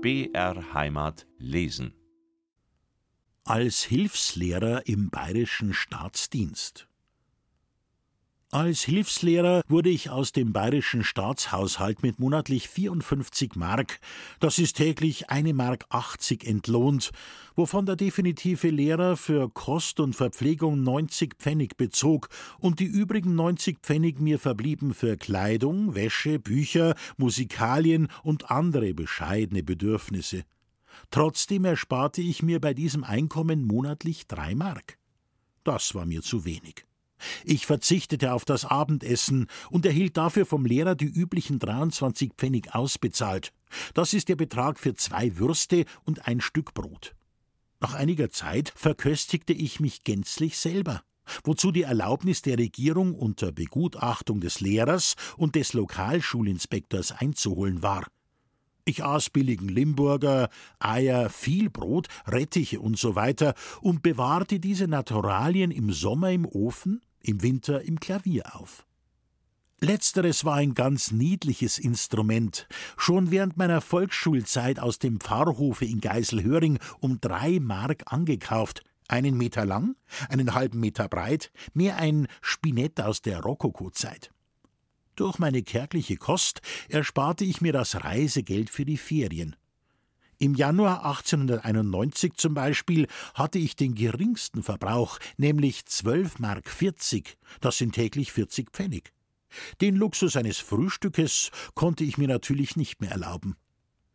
BR Heimat lesen. Als Hilfslehrer im bayerischen Staatsdienst. Als Hilfslehrer wurde ich aus dem bayerischen Staatshaushalt mit monatlich 54 Mark, das ist täglich eine Mark 80 entlohnt, wovon der definitive Lehrer für Kost und Verpflegung 90 Pfennig bezog und die übrigen 90 Pfennig mir verblieben für Kleidung, Wäsche, Bücher, Musikalien und andere bescheidene Bedürfnisse. Trotzdem ersparte ich mir bei diesem Einkommen monatlich drei Mark. Das war mir zu wenig. Ich verzichtete auf das Abendessen und erhielt dafür vom Lehrer die üblichen 23 Pfennig ausbezahlt. Das ist der Betrag für zwei Würste und ein Stück Brot. Nach einiger Zeit verköstigte ich mich gänzlich selber, wozu die Erlaubnis der Regierung unter Begutachtung des Lehrers und des Lokalschulinspektors einzuholen war. Ich aß billigen Limburger, Eier, viel Brot, Rettiche und so weiter und bewahrte diese Naturalien im Sommer im Ofen im Winter im Klavier auf. Letzteres war ein ganz niedliches Instrument, schon während meiner Volksschulzeit aus dem Pfarrhofe in Geiselhöring um drei Mark angekauft, einen Meter lang, einen halben Meter breit, mehr ein Spinett aus der Rokokozeit. Durch meine kärgliche Kost ersparte ich mir das Reisegeld für die Ferien. Im Januar 1891 zum Beispiel hatte ich den geringsten Verbrauch, nämlich 12 Mark 40, das sind täglich 40 Pfennig. Den Luxus eines Frühstückes konnte ich mir natürlich nicht mehr erlauben.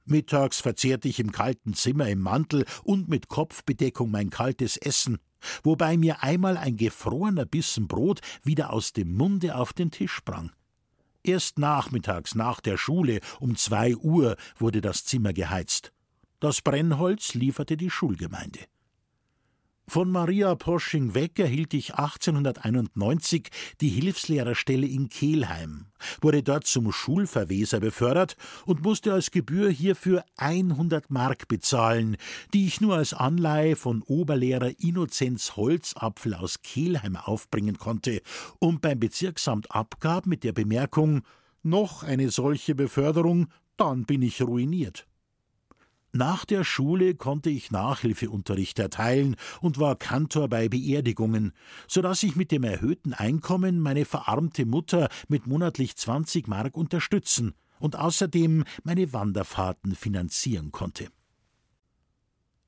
Mittags verzehrte ich im kalten Zimmer im Mantel und mit Kopfbedeckung mein kaltes Essen, wobei mir einmal ein gefrorener Bissen Brot wieder aus dem Munde auf den Tisch sprang. Erst nachmittags nach der Schule um zwei Uhr wurde das Zimmer geheizt. Das Brennholz lieferte die Schulgemeinde. Von Maria Posching weg erhielt ich 1891 die Hilfslehrerstelle in Kelheim, wurde dort zum Schulverweser befördert und musste als Gebühr hierfür 100 Mark bezahlen, die ich nur als Anleihe von Oberlehrer Innozenz Holzapfel aus Kelheim aufbringen konnte und beim Bezirksamt abgab mit der Bemerkung: Noch eine solche Beförderung, dann bin ich ruiniert. Nach der Schule konnte ich Nachhilfeunterricht erteilen und war Kantor bei Beerdigungen, so dass ich mit dem erhöhten Einkommen meine verarmte Mutter mit monatlich 20 Mark unterstützen und außerdem meine Wanderfahrten finanzieren konnte.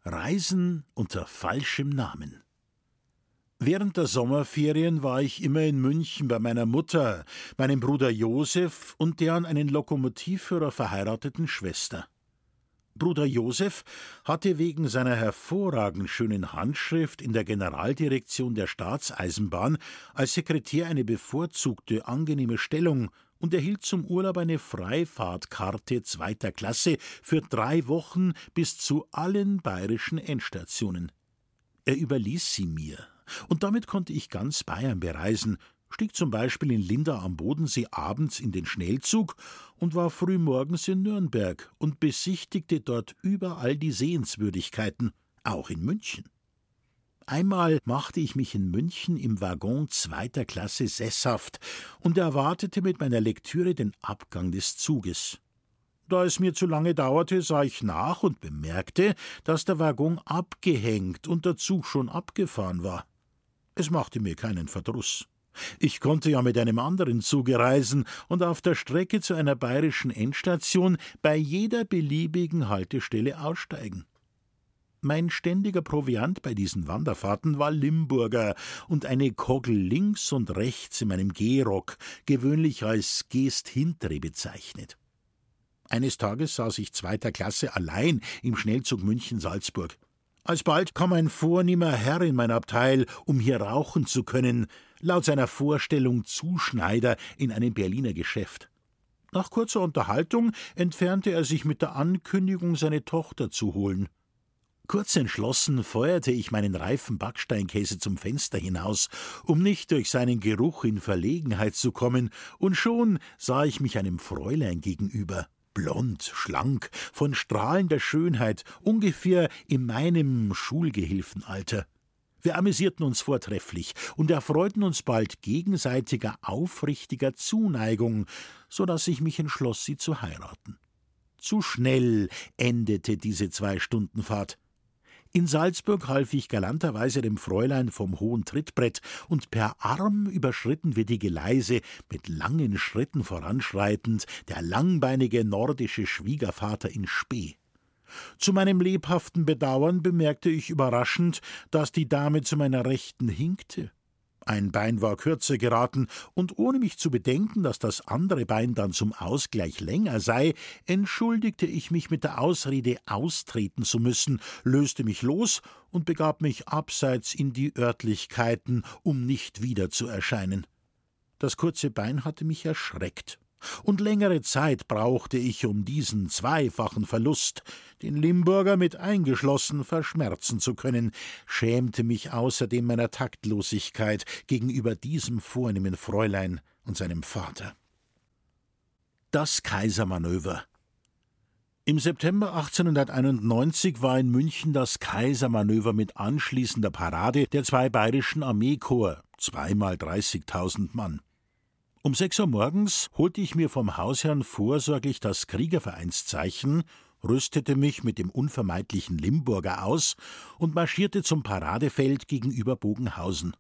Reisen unter falschem Namen. Während der Sommerferien war ich immer in München bei meiner Mutter, meinem Bruder Josef und der an einen Lokomotivführer verheirateten Schwester. Bruder Josef hatte wegen seiner hervorragend schönen Handschrift in der Generaldirektion der Staatseisenbahn als Sekretär eine bevorzugte, angenehme Stellung und erhielt zum Urlaub eine Freifahrtkarte zweiter Klasse für drei Wochen bis zu allen bayerischen Endstationen. Er überließ sie mir, und damit konnte ich ganz Bayern bereisen, stieg zum Beispiel in Linda am Bodensee abends in den Schnellzug und war frühmorgens in Nürnberg und besichtigte dort überall die Sehenswürdigkeiten, auch in München. Einmal machte ich mich in München im Waggon zweiter Klasse sesshaft und erwartete mit meiner Lektüre den Abgang des Zuges. Da es mir zu lange dauerte, sah ich nach und bemerkte, dass der Waggon abgehängt und der Zug schon abgefahren war. Es machte mir keinen Verdruss. Ich konnte ja mit einem anderen Zuge reisen und auf der Strecke zu einer bayerischen Endstation bei jeder beliebigen Haltestelle aussteigen. Mein ständiger Proviant bei diesen Wanderfahrten war Limburger und eine Kogel links und rechts in meinem Gehrock, gewöhnlich als hintere bezeichnet. Eines Tages saß ich zweiter Klasse allein im Schnellzug München-Salzburg. Alsbald kam ein vornehmer Herr in mein Abteil, um hier rauchen zu können, laut seiner Vorstellung Zuschneider in einem Berliner Geschäft. Nach kurzer Unterhaltung entfernte er sich mit der Ankündigung, seine Tochter zu holen. Kurz entschlossen feuerte ich meinen reifen Backsteinkäse zum Fenster hinaus, um nicht durch seinen Geruch in Verlegenheit zu kommen, und schon sah ich mich einem Fräulein gegenüber, blond, schlank, von strahlender Schönheit, ungefähr in meinem Schulgehilfenalter. Wir amüsierten uns vortrefflich und erfreuten uns bald gegenseitiger aufrichtiger Zuneigung, so dass ich mich entschloss, sie zu heiraten. Zu schnell endete diese Zwei-Stunden-Fahrt. In Salzburg half ich galanterweise dem Fräulein vom hohen Trittbrett, und per Arm überschritten wir die Geleise, mit langen Schritten voranschreitend, der langbeinige nordische Schwiegervater in Spee. Zu meinem lebhaften Bedauern bemerkte ich überraschend, dass die Dame zu meiner Rechten hinkte. Ein Bein war kürzer geraten, und ohne mich zu bedenken, dass das andere Bein dann zum Ausgleich länger sei, entschuldigte ich mich mit der Ausrede, austreten zu müssen, löste mich los und begab mich abseits in die Örtlichkeiten, um nicht wieder zu erscheinen. Das kurze Bein hatte mich erschreckt und längere Zeit brauchte ich, um diesen zweifachen Verlust, den Limburger mit eingeschlossen, verschmerzen zu können, schämte mich außerdem meiner Taktlosigkeit gegenüber diesem vornehmen Fräulein und seinem Vater. Das Kaisermanöver im September 1891 war in München das Kaisermanöver mit anschließender Parade der zwei bayerischen Armeekorps, zweimal 30.000 Mann. Um sechs Uhr morgens holte ich mir vom Hausherrn vorsorglich das Kriegervereinszeichen, rüstete mich mit dem unvermeidlichen Limburger aus und marschierte zum Paradefeld gegenüber Bogenhausen.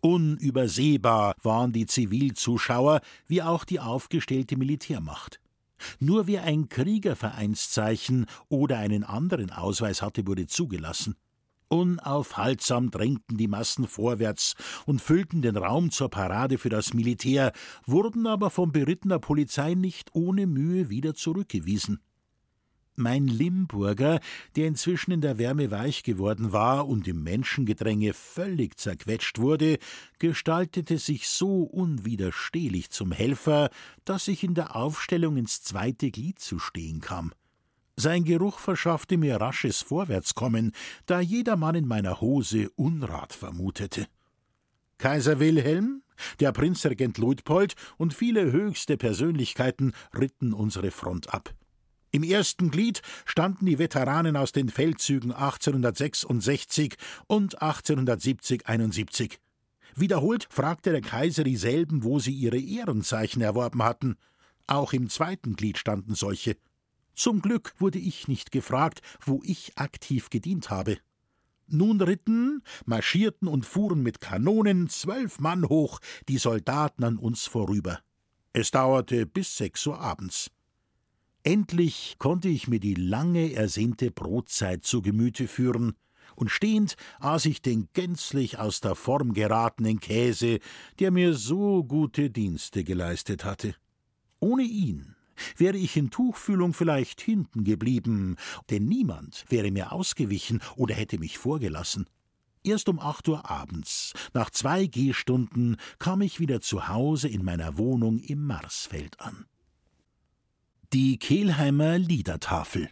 Unübersehbar waren die Zivilzuschauer wie auch die aufgestellte Militärmacht. Nur wer ein Kriegervereinszeichen oder einen anderen Ausweis hatte, wurde zugelassen. Unaufhaltsam drängten die Massen vorwärts und füllten den Raum zur Parade für das Militär, wurden aber von berittener Polizei nicht ohne Mühe wieder zurückgewiesen. Mein Limburger, der inzwischen in der Wärme weich geworden war und im Menschengedränge völlig zerquetscht wurde, gestaltete sich so unwiderstehlich zum Helfer, dass ich in der Aufstellung ins zweite Glied zu stehen kam. Sein Geruch verschaffte mir rasches Vorwärtskommen, da jedermann in meiner Hose Unrat vermutete. Kaiser Wilhelm, der Prinzregent Luitpold und viele höchste Persönlichkeiten ritten unsere Front ab. Im ersten Glied standen die Veteranen aus den Feldzügen 1866 und 1870-71. Wiederholt fragte der Kaiser dieselben, wo sie ihre Ehrenzeichen erworben hatten. Auch im zweiten Glied standen solche. Zum Glück wurde ich nicht gefragt, wo ich aktiv gedient habe. Nun ritten, marschierten und fuhren mit Kanonen zwölf Mann hoch die Soldaten an uns vorüber. Es dauerte bis sechs Uhr abends. Endlich konnte ich mir die lange ersehnte Brotzeit zu Gemüte führen, und stehend aß ich den gänzlich aus der Form geratenen Käse, der mir so gute Dienste geleistet hatte. Ohne ihn wäre ich in Tuchfühlung vielleicht hinten geblieben, denn niemand wäre mir ausgewichen oder hätte mich vorgelassen. Erst um acht Uhr abends, nach zwei Gehstunden, kam ich wieder zu Hause in meiner Wohnung im Marsfeld an. Die Kehlheimer Liedertafel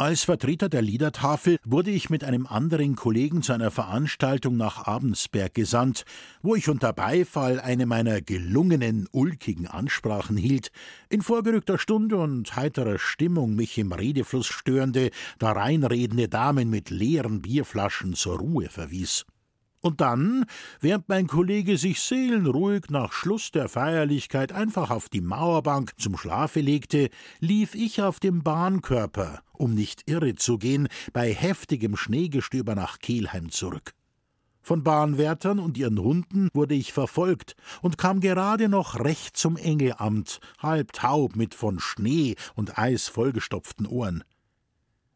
als Vertreter der Liedertafel wurde ich mit einem anderen Kollegen zu einer Veranstaltung nach Abensberg gesandt, wo ich unter Beifall eine meiner gelungenen, ulkigen Ansprachen hielt, in vorgerückter Stunde und heiterer Stimmung mich im Redefluss störende, da reinredende Damen mit leeren Bierflaschen zur Ruhe verwies. Und dann, während mein Kollege sich seelenruhig nach Schluss der Feierlichkeit einfach auf die Mauerbank zum Schlafe legte, lief ich auf dem Bahnkörper, um nicht irre zu gehen, bei heftigem Schneegestöber nach Kelheim zurück. Von Bahnwärtern und ihren Hunden wurde ich verfolgt und kam gerade noch recht zum Engelamt, halb taub mit von Schnee und Eis vollgestopften Ohren.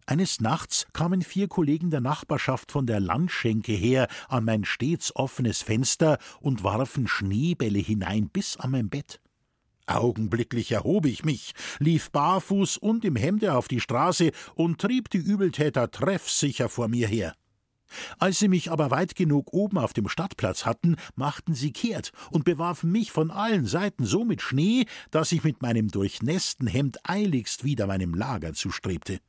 Eines Nachts kamen vier Kollegen der Nachbarschaft von der Landschenke her an mein stets offenes Fenster und warfen Schneebälle hinein bis an mein Bett. Augenblicklich erhob ich mich, lief barfuß und im Hemde auf die Straße und trieb die Übeltäter treffsicher vor mir her. Als sie mich aber weit genug oben auf dem Stadtplatz hatten, machten sie kehrt und bewarfen mich von allen Seiten so mit Schnee, dass ich mit meinem durchnässten Hemd eiligst wieder meinem Lager zustrebte.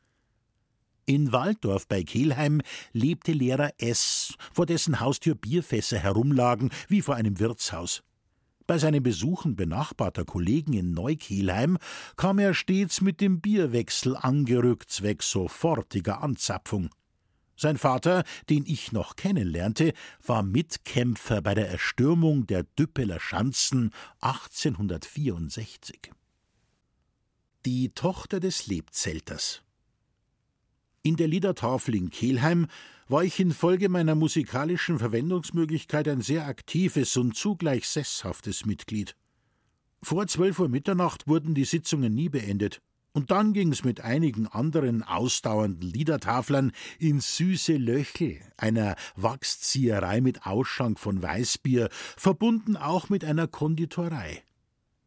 In Walddorf bei Kelheim lebte Lehrer S., vor dessen Haustür Bierfässer herumlagen wie vor einem Wirtshaus. Bei seinen Besuchen benachbarter Kollegen in Neukelheim kam er stets mit dem Bierwechsel angerückt zwecks sofortiger Anzapfung. Sein Vater, den ich noch kennenlernte, war Mitkämpfer bei der Erstürmung der Düppeler Schanzen 1864. Die Tochter des Lebzelters. In der Liedertafel in Kelheim war ich infolge meiner musikalischen Verwendungsmöglichkeit ein sehr aktives und zugleich sesshaftes Mitglied. Vor zwölf Uhr Mitternacht wurden die Sitzungen nie beendet. Und dann ging's mit einigen anderen ausdauernden Liedertaflern ins süße Löchel, einer Wachszieherei mit Ausschank von Weißbier, verbunden auch mit einer Konditorei.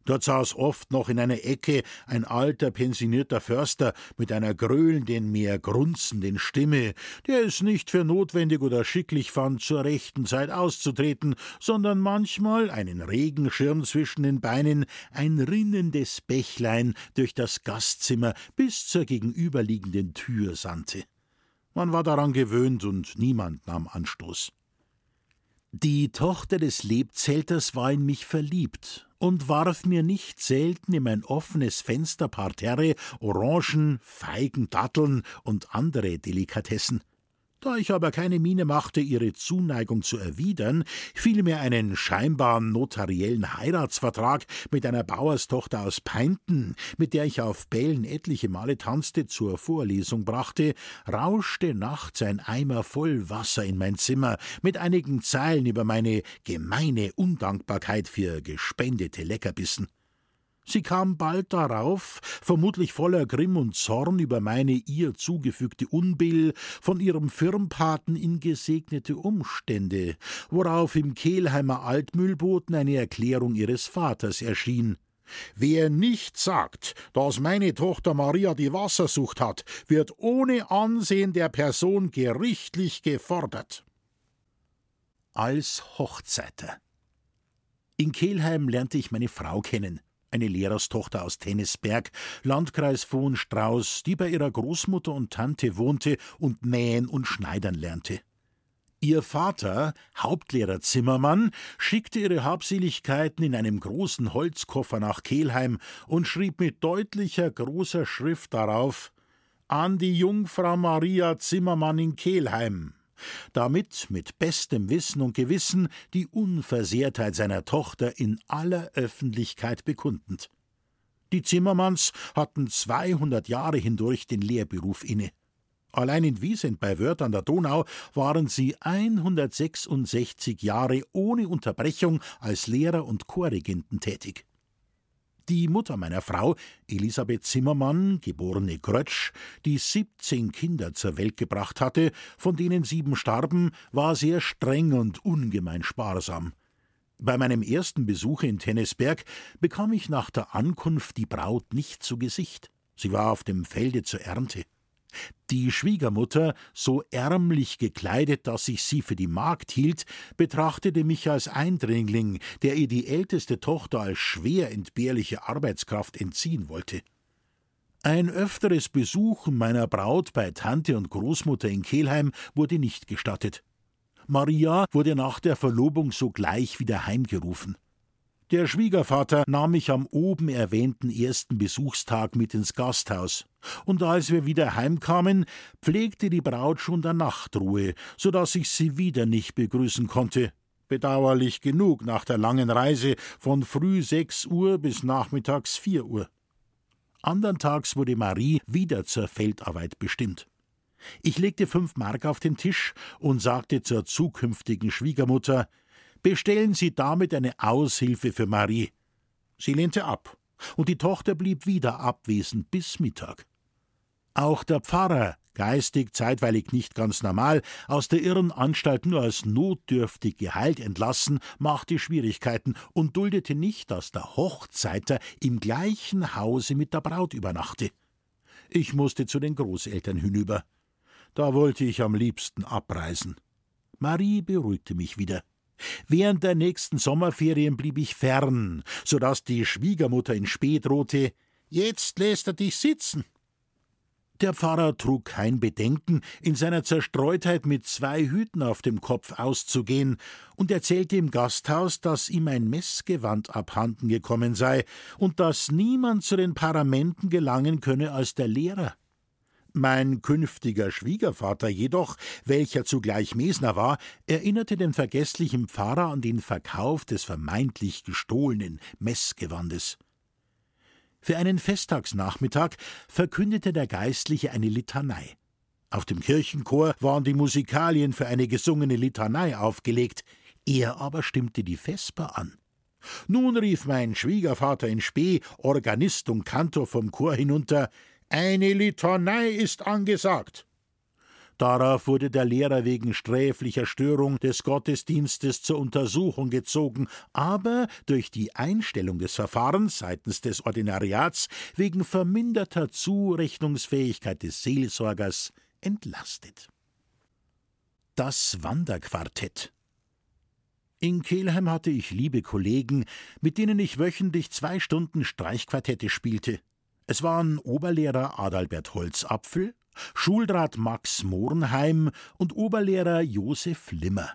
Dort saß oft noch in einer Ecke ein alter, pensionierter Förster mit einer gröhlenden, mehr grunzenden Stimme, der es nicht für notwendig oder schicklich fand, zur rechten Zeit auszutreten, sondern manchmal, einen Regenschirm zwischen den Beinen, ein rinnendes Bächlein durch das Gastzimmer bis zur gegenüberliegenden Tür sandte. Man war daran gewöhnt und niemand nahm Anstoß. Die Tochter des Lebzelters war in mich verliebt und warf mir nicht selten in mein offenes Fenster Parterre Orangen, Feigen, Datteln und andere Delikatessen. Da ich aber keine Miene machte, ihre Zuneigung zu erwidern, fiel mir einen scheinbaren notariellen Heiratsvertrag mit einer Bauerstochter aus Peinten, mit der ich auf Bällen etliche Male tanzte, zur Vorlesung brachte, rauschte nachts ein Eimer voll Wasser in mein Zimmer, mit einigen Zeilen über meine gemeine Undankbarkeit für gespendete Leckerbissen. Sie kam bald darauf, vermutlich voller Grimm und Zorn über meine ihr zugefügte Unbill, von ihrem Firmpaten in gesegnete Umstände, worauf im Kehlheimer Altmühlboten eine Erklärung ihres Vaters erschien. Wer nicht sagt, dass meine Tochter Maria die Wassersucht hat, wird ohne Ansehen der Person gerichtlich gefordert. Als Hochzeiter. In Kehlheim lernte ich meine Frau kennen eine Lehrerstochter aus Tennisberg, Landkreis Vohenstrauß, die bei ihrer Großmutter und Tante wohnte und nähen und schneidern lernte. Ihr Vater, Hauptlehrer Zimmermann, schickte ihre Habseligkeiten in einem großen Holzkoffer nach Kelheim und schrieb mit deutlicher großer Schrift darauf An die Jungfrau Maria Zimmermann in Kelheim damit mit bestem Wissen und Gewissen die Unversehrtheit seiner Tochter in aller Öffentlichkeit bekundend. Die Zimmermanns hatten 200 Jahre hindurch den Lehrberuf inne. Allein in Wiesent bei Wörth an der Donau waren sie 166 Jahre ohne Unterbrechung als Lehrer und Chorregenten tätig. Die Mutter meiner Frau, Elisabeth Zimmermann, geborene Grötsch, die 17 Kinder zur Welt gebracht hatte, von denen sieben starben, war sehr streng und ungemein sparsam. Bei meinem ersten Besuche in Tennisberg bekam ich nach der Ankunft die Braut nicht zu Gesicht. Sie war auf dem Felde zur Ernte. Die Schwiegermutter, so ärmlich gekleidet, dass ich sie für die Magd hielt, betrachtete mich als Eindringling, der ihr die älteste Tochter als schwer entbehrliche Arbeitskraft entziehen wollte. Ein öfteres Besuchen meiner Braut bei Tante und Großmutter in Kelheim wurde nicht gestattet. Maria wurde nach der Verlobung sogleich wieder heimgerufen. Der Schwiegervater nahm mich am oben erwähnten ersten Besuchstag mit ins Gasthaus, und als wir wieder heimkamen, pflegte die Braut schon der Nachtruhe, so dass ich sie wieder nicht begrüßen konnte. Bedauerlich genug nach der langen Reise von früh sechs Uhr bis nachmittags vier Uhr. Andern Tags wurde Marie wieder zur Feldarbeit bestimmt. Ich legte fünf Mark auf den Tisch und sagte zur zukünftigen Schwiegermutter bestellen Sie damit eine Aushilfe für Marie. Sie lehnte ab, und die Tochter blieb wieder abwesend bis Mittag. Auch der Pfarrer, geistig zeitweilig nicht ganz normal, aus der Irrenanstalt nur als notdürftig geheilt entlassen, machte Schwierigkeiten und duldete nicht, dass der Hochzeiter im gleichen Hause mit der Braut übernachte. Ich musste zu den Großeltern hinüber. Da wollte ich am liebsten abreisen. Marie beruhigte mich wieder. Während der nächsten Sommerferien blieb ich fern, so dass die Schwiegermutter in Spee drohte: Jetzt lässt er dich sitzen. Der Pfarrer trug kein Bedenken, in seiner Zerstreutheit mit zwei Hüten auf dem Kopf auszugehen, und erzählte im Gasthaus, dass ihm ein Messgewand abhanden gekommen sei und dass niemand zu den Paramenten gelangen könne als der Lehrer. Mein künftiger Schwiegervater jedoch, welcher zugleich Mesner war, erinnerte den vergesslichen Pfarrer an den Verkauf des vermeintlich gestohlenen Messgewandes. Für einen Festtagsnachmittag verkündete der Geistliche eine Litanei. Auf dem Kirchenchor waren die Musikalien für eine gesungene Litanei aufgelegt, er aber stimmte die Vesper an. Nun rief mein Schwiegervater in Spee, Organist und Kantor vom Chor hinunter, eine Litanei ist angesagt. Darauf wurde der Lehrer wegen sträflicher Störung des Gottesdienstes zur Untersuchung gezogen, aber durch die Einstellung des Verfahrens seitens des Ordinariats wegen verminderter Zurechnungsfähigkeit des Seelsorgers entlastet. Das Wanderquartett in Kelheim hatte ich liebe Kollegen, mit denen ich wöchentlich zwei Stunden Streichquartette spielte. Es waren Oberlehrer Adalbert Holzapfel, Schulrat Max Mohrenheim und Oberlehrer Josef Limmer.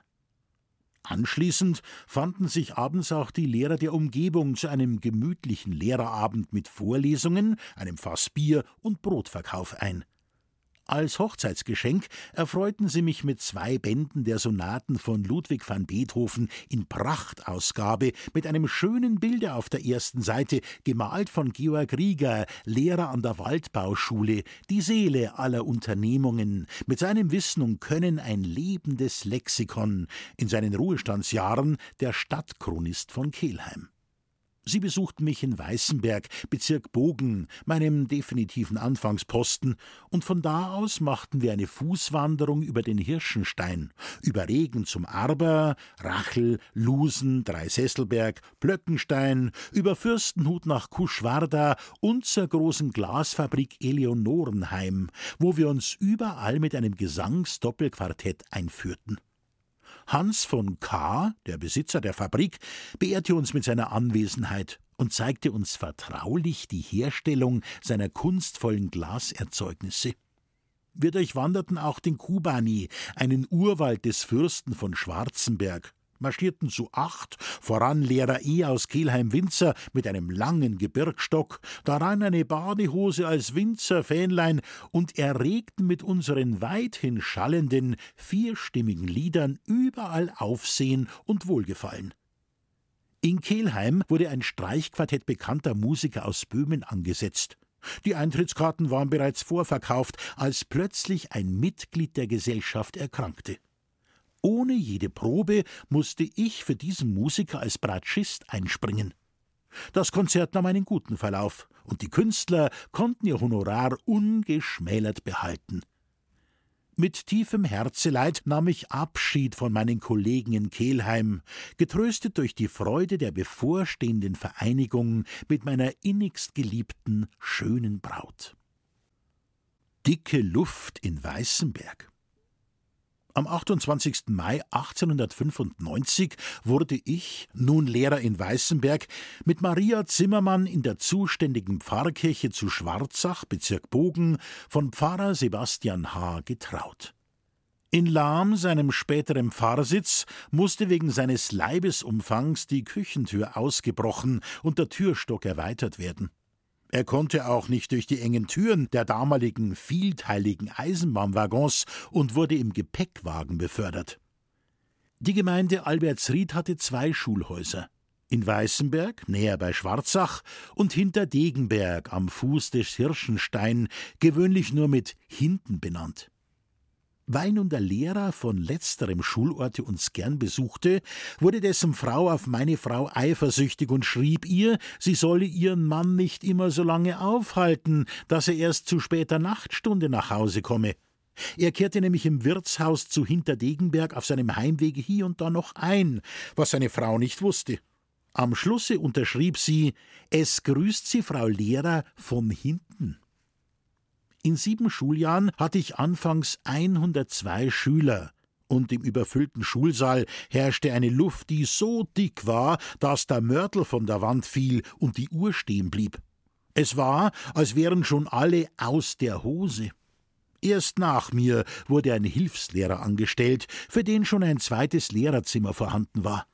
Anschließend fanden sich abends auch die Lehrer der Umgebung zu einem gemütlichen Lehrerabend mit Vorlesungen, einem Fass Bier und Brotverkauf ein. Als Hochzeitsgeschenk erfreuten sie mich mit zwei Bänden der Sonaten von Ludwig van Beethoven in Prachtausgabe mit einem schönen Bilde auf der ersten Seite, gemalt von Georg Rieger, Lehrer an der Waldbauschule, die Seele aller Unternehmungen, mit seinem Wissen und Können ein lebendes Lexikon, in seinen Ruhestandsjahren der Stadtchronist von Kelheim. Sie besuchten mich in Weißenberg, Bezirk Bogen, meinem definitiven Anfangsposten, und von da aus machten wir eine Fußwanderung über den Hirschenstein, über Regen zum Arber, Rachel, Lusen, Dreisesselberg, Blöckenstein, über Fürstenhut nach Kuschwarda und zur großen Glasfabrik Eleonorenheim, wo wir uns überall mit einem Gesangsdoppelquartett einführten. Hans von K., der Besitzer der Fabrik, beehrte uns mit seiner Anwesenheit und zeigte uns vertraulich die Herstellung seiner kunstvollen Glaserzeugnisse. Wir durchwanderten auch den Kubani, einen Urwald des Fürsten von Schwarzenberg, marschierten zu acht, voran Lehrer E. aus Kelheim-Winzer mit einem langen Gebirgstock, daran eine Badehose als Winzerfähnlein und erregten mit unseren weithin schallenden, vierstimmigen Liedern überall Aufsehen und Wohlgefallen. In Kelheim wurde ein Streichquartett bekannter Musiker aus Böhmen angesetzt. Die Eintrittskarten waren bereits vorverkauft, als plötzlich ein Mitglied der Gesellschaft erkrankte. Ohne jede Probe musste ich für diesen Musiker als Bratschist einspringen. Das Konzert nahm einen guten Verlauf, und die Künstler konnten ihr Honorar ungeschmälert behalten. Mit tiefem Herzeleid nahm ich Abschied von meinen Kollegen in Kelheim, getröstet durch die Freude der bevorstehenden Vereinigung mit meiner innigst geliebten, schönen Braut. Dicke Luft in Weißenberg. Am 28. Mai 1895 wurde ich, nun Lehrer in Weißenberg, mit Maria Zimmermann in der zuständigen Pfarrkirche zu Schwarzach, Bezirk Bogen, von Pfarrer Sebastian H. getraut. In Lahm, seinem späteren Pfarrsitz, musste wegen seines Leibesumfangs die Küchentür ausgebrochen und der Türstock erweitert werden. Er konnte auch nicht durch die engen Türen der damaligen vielteiligen Eisenbahnwaggons und wurde im Gepäckwagen befördert. Die Gemeinde Albertsried hatte zwei Schulhäuser. In Weißenberg, näher bei Schwarzach, und hinter Degenberg am Fuß des Hirschenstein, gewöhnlich nur mit hinten benannt. Weil nun der Lehrer von letzterem Schulorte uns gern besuchte, wurde dessen Frau auf meine Frau eifersüchtig und schrieb ihr, sie solle ihren Mann nicht immer so lange aufhalten, dass er erst zu später Nachtstunde nach Hause komme. Er kehrte nämlich im Wirtshaus zu Hinterdegenberg auf seinem Heimwege hier und da noch ein, was seine Frau nicht wusste. Am Schlusse unterschrieb sie Es grüßt Sie, Frau Lehrer, von hinten. In sieben Schuljahren hatte ich anfangs 102 Schüler, und im überfüllten Schulsaal herrschte eine Luft, die so dick war, dass der Mörtel von der Wand fiel und die Uhr stehen blieb. Es war, als wären schon alle aus der Hose. Erst nach mir wurde ein Hilfslehrer angestellt, für den schon ein zweites Lehrerzimmer vorhanden war.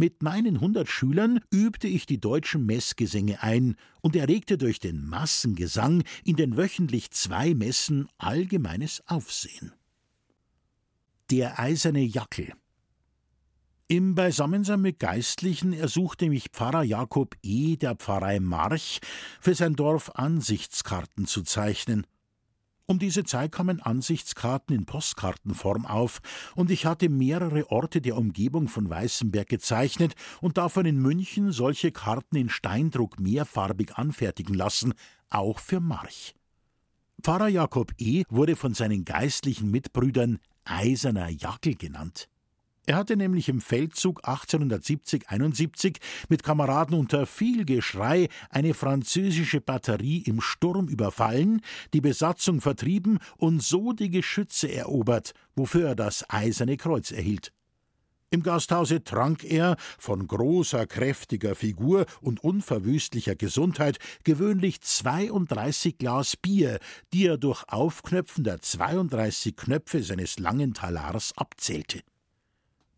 Mit meinen hundert Schülern übte ich die deutschen Messgesänge ein und erregte durch den Massengesang in den wöchentlich zwei Messen allgemeines Aufsehen. Der eiserne Jackel Im Beisammensein mit Geistlichen ersuchte mich Pfarrer Jakob E. der Pfarrei March für sein Dorf Ansichtskarten zu zeichnen. Um diese Zeit kamen Ansichtskarten in Postkartenform auf, und ich hatte mehrere Orte der Umgebung von Weißenberg gezeichnet und davon in München solche Karten in Steindruck mehrfarbig anfertigen lassen, auch für March. Pfarrer Jakob E. wurde von seinen geistlichen Mitbrüdern Eiserner Jackel genannt. Er hatte nämlich im Feldzug 1870-71 mit Kameraden unter viel Geschrei eine französische Batterie im Sturm überfallen, die Besatzung vertrieben und so die Geschütze erobert, wofür er das Eiserne Kreuz erhielt. Im Gasthause trank er, von großer, kräftiger Figur und unverwüstlicher Gesundheit, gewöhnlich 32 Glas Bier, die er durch Aufknöpfen der 32 Knöpfe seines langen Talars abzählte.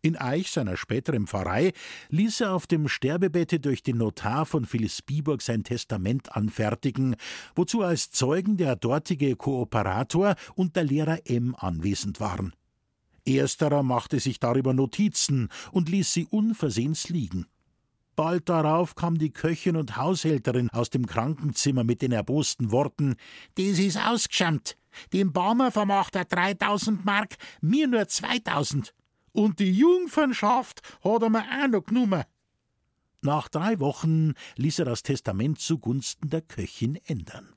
In Eich, seiner späteren Pfarrei, ließ er auf dem Sterbebette durch den Notar von Philippsbiburg sein Testament anfertigen, wozu als Zeugen der dortige Kooperator und der Lehrer M. anwesend waren. Ersterer machte sich darüber Notizen und ließ sie unversehens liegen. Bald darauf kam die Köchin und Haushälterin aus dem Krankenzimmer mit den erbosten Worten: Das ist ausgeschammt. Dem Barmer vermacht er 3000 Mark, mir nur 2000. Und die Jungfernschaft hat er mir auch noch genommen. Nach drei Wochen ließ er das Testament zugunsten der Köchin ändern.